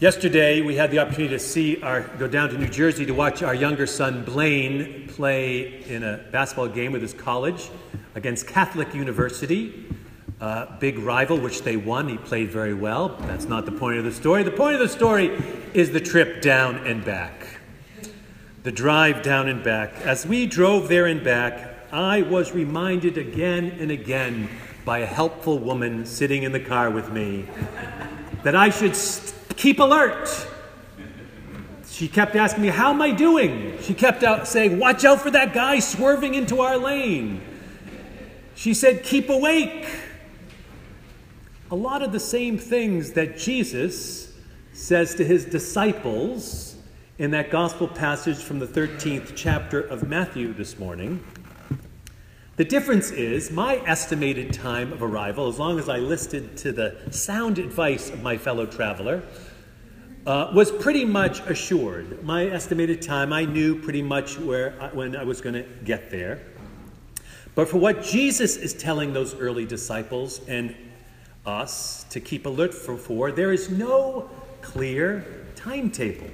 Yesterday, we had the opportunity to see our go down to New Jersey to watch our younger son Blaine play in a basketball game with his college against Catholic University. Uh, big rival, which they won. He played very well. That's not the point of the story. The point of the story is the trip down and back. The drive down and back. As we drove there and back, I was reminded again and again by a helpful woman sitting in the car with me that I should st- keep alert. She kept asking me, How am I doing? She kept out saying, Watch out for that guy swerving into our lane. She said, Keep awake. A lot of the same things that Jesus says to his disciples in that gospel passage from the 13th chapter of Matthew this morning. The difference is my estimated time of arrival, as long as I listened to the sound advice of my fellow traveler, uh, was pretty much assured. My estimated time, I knew pretty much where I, when I was going to get there. But for what Jesus is telling those early disciples and us to keep alert for, for there is no clear timetable.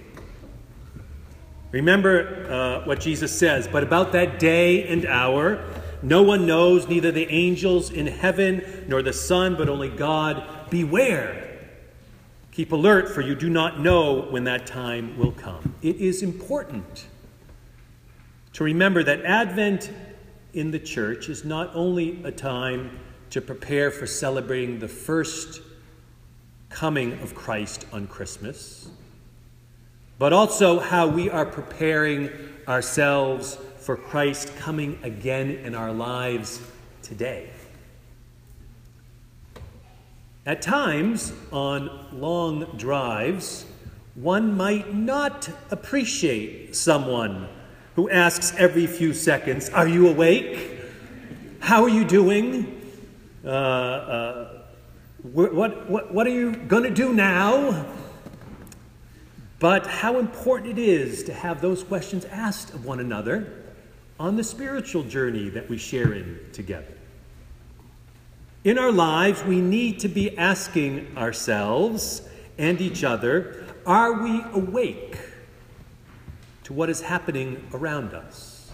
Remember uh, what Jesus says, but about that day and hour, no one knows, neither the angels in heaven nor the Son, but only God. Beware. Keep alert, for you do not know when that time will come. It is important to remember that Advent in the church is not only a time to prepare for celebrating the first coming of Christ on Christmas, but also how we are preparing ourselves for Christ coming again in our lives today. At times, on long drives, one might not appreciate someone who asks every few seconds, Are you awake? How are you doing? Uh, uh, what, what, what are you going to do now? But how important it is to have those questions asked of one another on the spiritual journey that we share in together. In our lives, we need to be asking ourselves and each other are we awake to what is happening around us?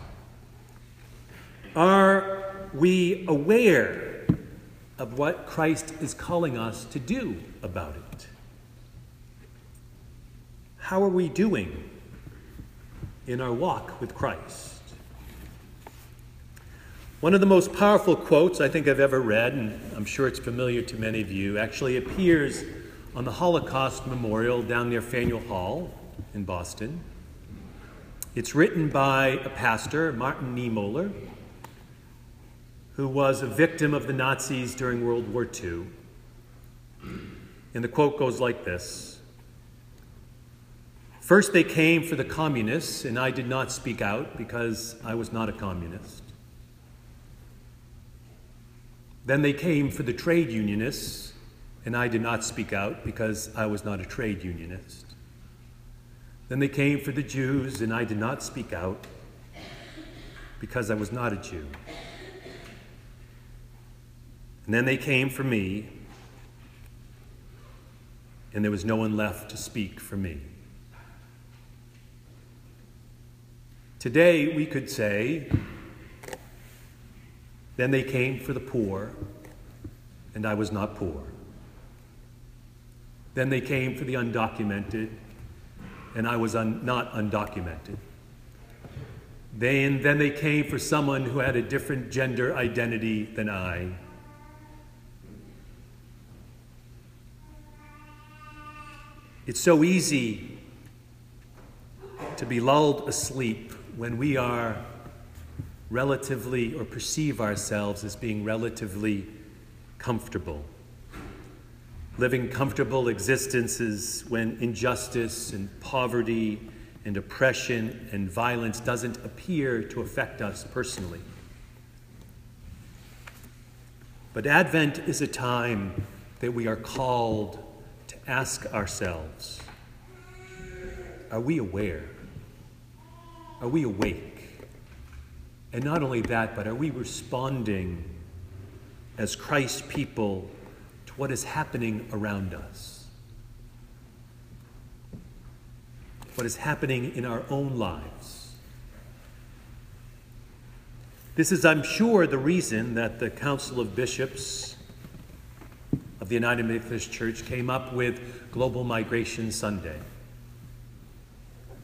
Are we aware of what Christ is calling us to do about it? How are we doing in our walk with Christ? One of the most powerful quotes I think I've ever read, and I'm sure it's familiar to many of you, actually appears on the Holocaust Memorial down near Faneuil Hall in Boston. It's written by a pastor, Martin Niemöller, who was a victim of the Nazis during World War II. And the quote goes like this First, they came for the communists, and I did not speak out because I was not a communist. Then they came for the trade unionists, and I did not speak out because I was not a trade unionist. Then they came for the Jews, and I did not speak out because I was not a Jew. And then they came for me, and there was no one left to speak for me. Today, we could say, then they came for the poor, and I was not poor. Then they came for the undocumented, and I was un- not undocumented. Then, then they came for someone who had a different gender identity than I. It's so easy to be lulled asleep when we are relatively or perceive ourselves as being relatively comfortable. Living comfortable existences when injustice and poverty and oppression and violence doesn't appear to affect us personally. But Advent is a time that we are called to ask ourselves Are we aware? Are we awake? And not only that, but are we responding as Christ people to what is happening around us? what is happening in our own lives. This is, I'm sure, the reason that the Council of Bishops of the United Methodist Church came up with Global Migration Sunday.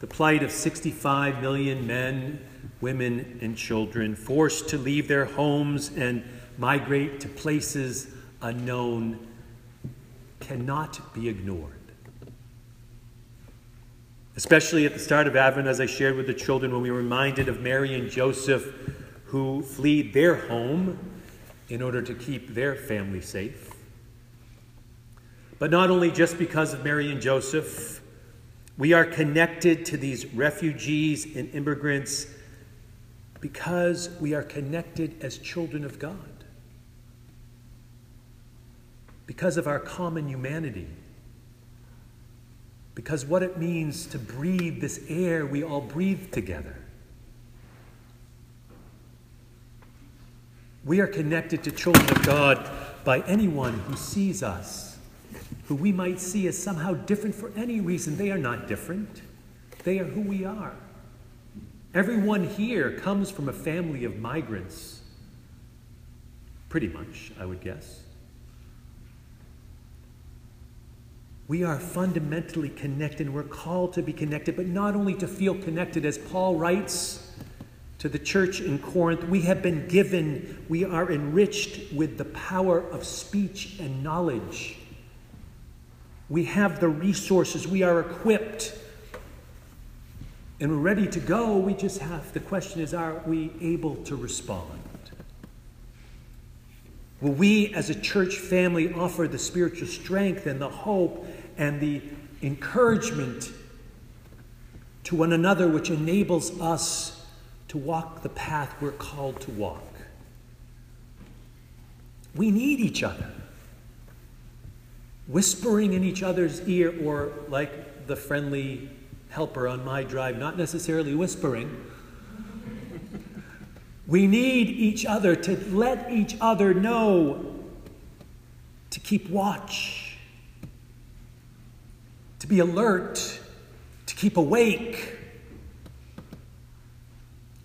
The plight of 65 million men, women, and children forced to leave their homes and migrate to places unknown cannot be ignored. Especially at the start of Advent, as I shared with the children, when we were reminded of Mary and Joseph who fled their home in order to keep their family safe. But not only just because of Mary and Joseph, we are connected to these refugees and immigrants because we are connected as children of God. Because of our common humanity. Because what it means to breathe this air we all breathe together. We are connected to children of God by anyone who sees us who we might see as somehow different for any reason. They are not different, they are who we are. Everyone here comes from a family of migrants. Pretty much, I would guess. We are fundamentally connected. We're called to be connected, but not only to feel connected, as Paul writes to the church in Corinth, we have been given, we are enriched with the power of speech and knowledge. We have the resources, we are equipped, and we're ready to go. We just have, the question is, are we able to respond? Will we as a church family offer the spiritual strength and the hope and the encouragement to one another which enables us to walk the path we're called to walk? We need each other whispering in each other's ear, or like the friendly helper on my drive, not necessarily whispering. we need each other to let each other know to keep watch, to be alert, to keep awake.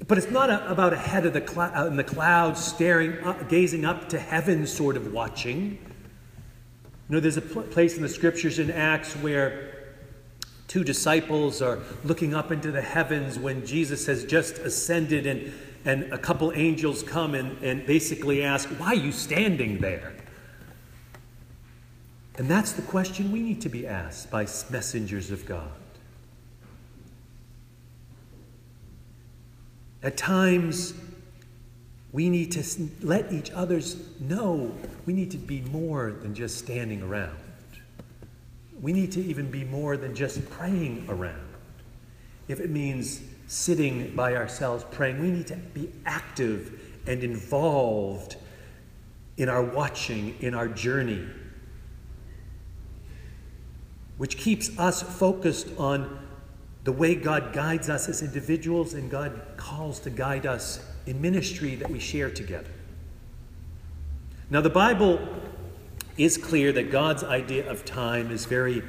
But it's not a, about a head of the cl- uh, in the clouds, staring, up, gazing up to heaven, sort of watching. You know, there's a pl- place in the scriptures in Acts where two disciples are looking up into the heavens when Jesus has just ascended, and, and a couple angels come and, and basically ask, Why are you standing there? And that's the question we need to be asked by messengers of God. At times, we need to let each others know we need to be more than just standing around. We need to even be more than just praying around. If it means sitting by ourselves praying, we need to be active and involved in our watching, in our journey, which keeps us focused on the way God guides us as individuals and God calls to guide us in ministry that we share together. Now, the Bible is clear that God's idea of time is very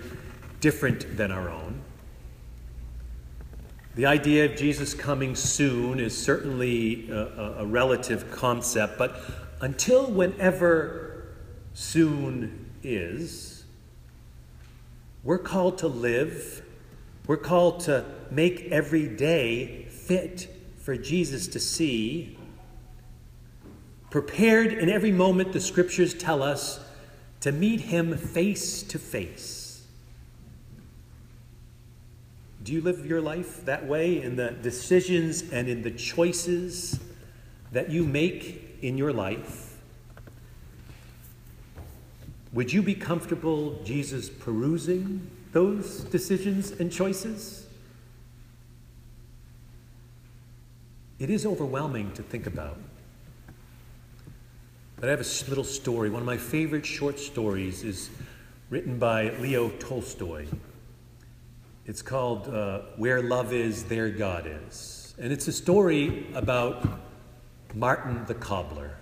different than our own. The idea of Jesus coming soon is certainly a, a, relative concept, but until whenever soon is, we're called to live, we're called to make every day fit for Jesus to see, prepared in every moment, the scriptures tell us, to meet him face to face. Do you live your life that way in the decisions and in the choices that you make in your life? Would you be comfortable, Jesus, perusing those decisions and choices? It is overwhelming to think about. But I have a little story. One of my favorite short stories is written by Leo Tolstoy. It's called uh, Where Love Is, There God Is. And it's a story about Martin the cobbler.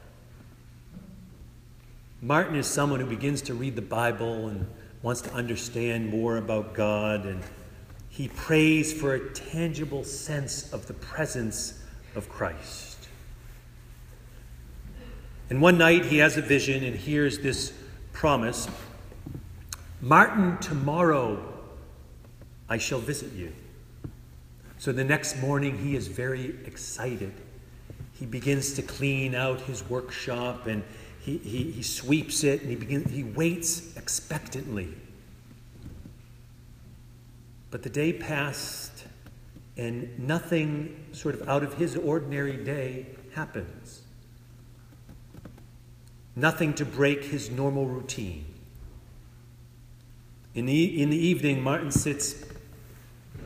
Martin is someone who begins to read the Bible and wants to understand more about God, and he prays for a tangible sense of the presence of Christ. And one night he has a vision and hears this promise Martin, tomorrow I shall visit you. So the next morning he is very excited. He begins to clean out his workshop and he, he, he sweeps it and he, begins, he waits expectantly. But the day passed, and nothing sort of out of his ordinary day happens. Nothing to break his normal routine. In the, in the evening, Martin sits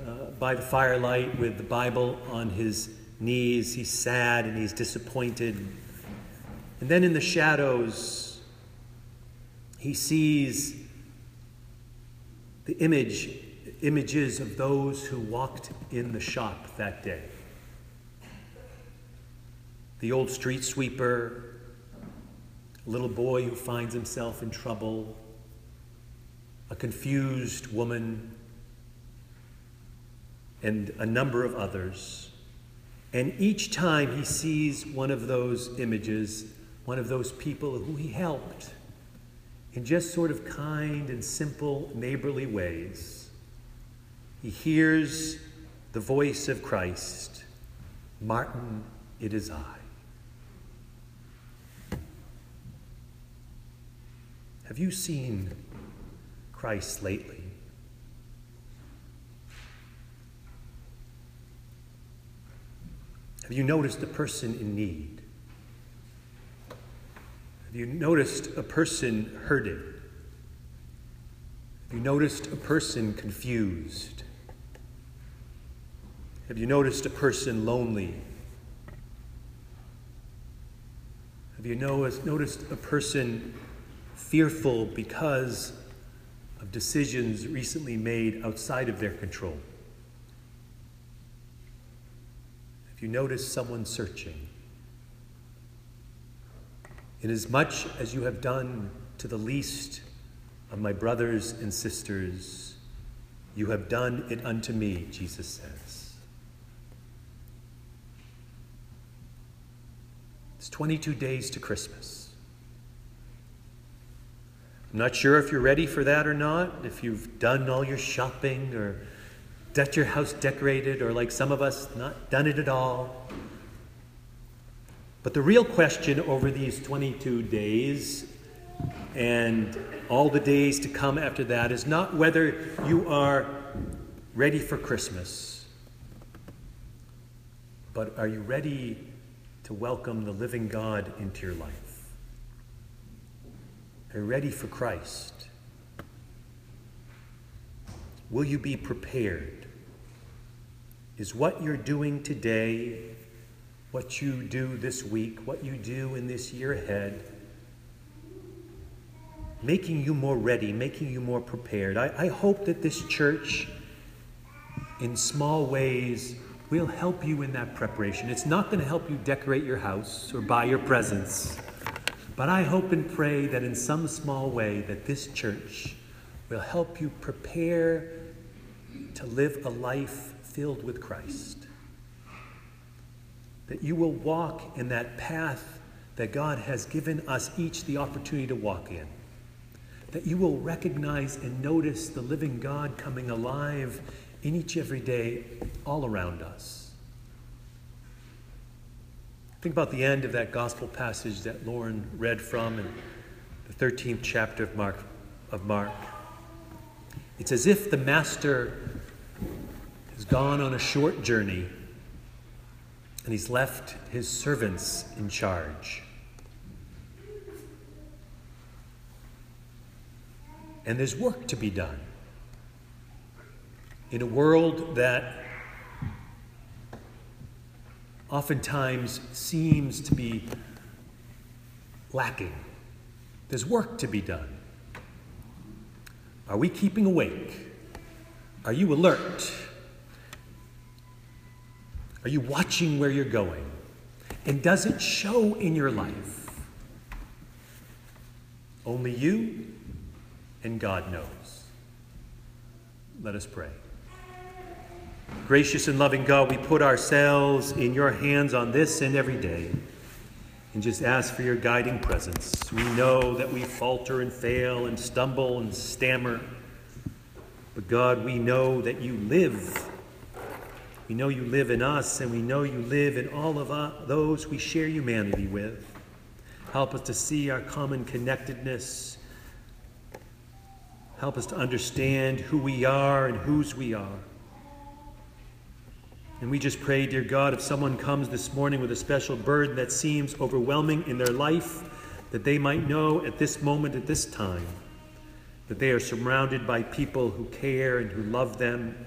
uh, by the firelight with the Bible on his knees. He's sad and he's disappointed. And then in the shadows, he sees the image images of those who walked in the shop that day. The old street sweeper, a little boy who finds himself in trouble, a confused woman, and a number of others. And each time he sees one of those images, one of those people who he helped in just sort of kind and simple neighborly ways he hears the voice of Christ Martin, it is I. Have you seen Christ lately? Have you noticed a person in need? Have you noticed a person hurting? Have you noticed a person confused? Have you noticed a person lonely? Have you noticed a person fearful because of decisions recently made outside of their control? Have you noticed someone searching? Inasmuch as you have done to the least of my brothers and sisters, you have done it unto me, Jesus says. It's 22 days to Christmas. I'm not sure if you're ready for that or not, if you've done all your shopping or got your house decorated, or like some of us, not done it at all. But the real question over these 22 days and all the days to come after that is not whether you are ready for Christmas, but are you ready to welcome the living God into your life? Are you ready for Christ? Will you be prepared? Is what you're doing today, what you do this week, what you do in this year ahead, making you more ready, making you more prepared? I, I hope that this church, in small ways, We'll help you in that preparation. It's not going to help you decorate your house or buy your presents. But I hope and pray that in some small way that this church will help you prepare to live a life filled with Christ. That you will walk in that path that God has given us each the opportunity to walk in. That you will recognize and notice the living God coming alive in each every day all around us. Think about the end of that gospel passage that Lauren read from in the 13th chapter of Mark. Of Mark. It's as if the master has gone on a short journey and he's left his servants in charge. And there's work to be done in a world that oftentimes seems to be lacking. There's work to be done. Are we keeping awake? Are you alert? Are you watching where you're going? And does it show in your life? Only you and God knows. Let us pray. Gracious and loving God, we put ourselves in your hands on this and every day and just ask for your guiding presence. We know that we falter and fail and stumble and stammer. But God, we know that you live. We know you live in us, and we know you live in all of us, those we share humanity with. Help us to see our common connectedness. Help us to understand who we are and whose we are. And we just pray, dear God, if someone comes this morning with a special burden that seems overwhelming in their life, that they might know at this moment, at this time, that they are surrounded by people who care and who love them,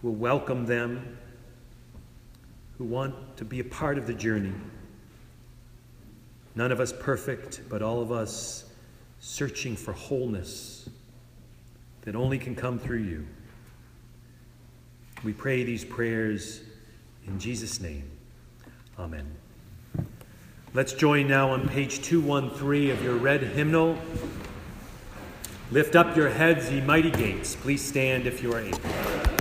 who will welcome them, who want to be a part of the journey. None of us perfect, but all of us searching for wholeness that only can come through you. We pray these prayers in Jesus' name. Amen. Let's join now on page 213 of your red hymnal. Lift up your heads, ye mighty gates. Please stand if you are able.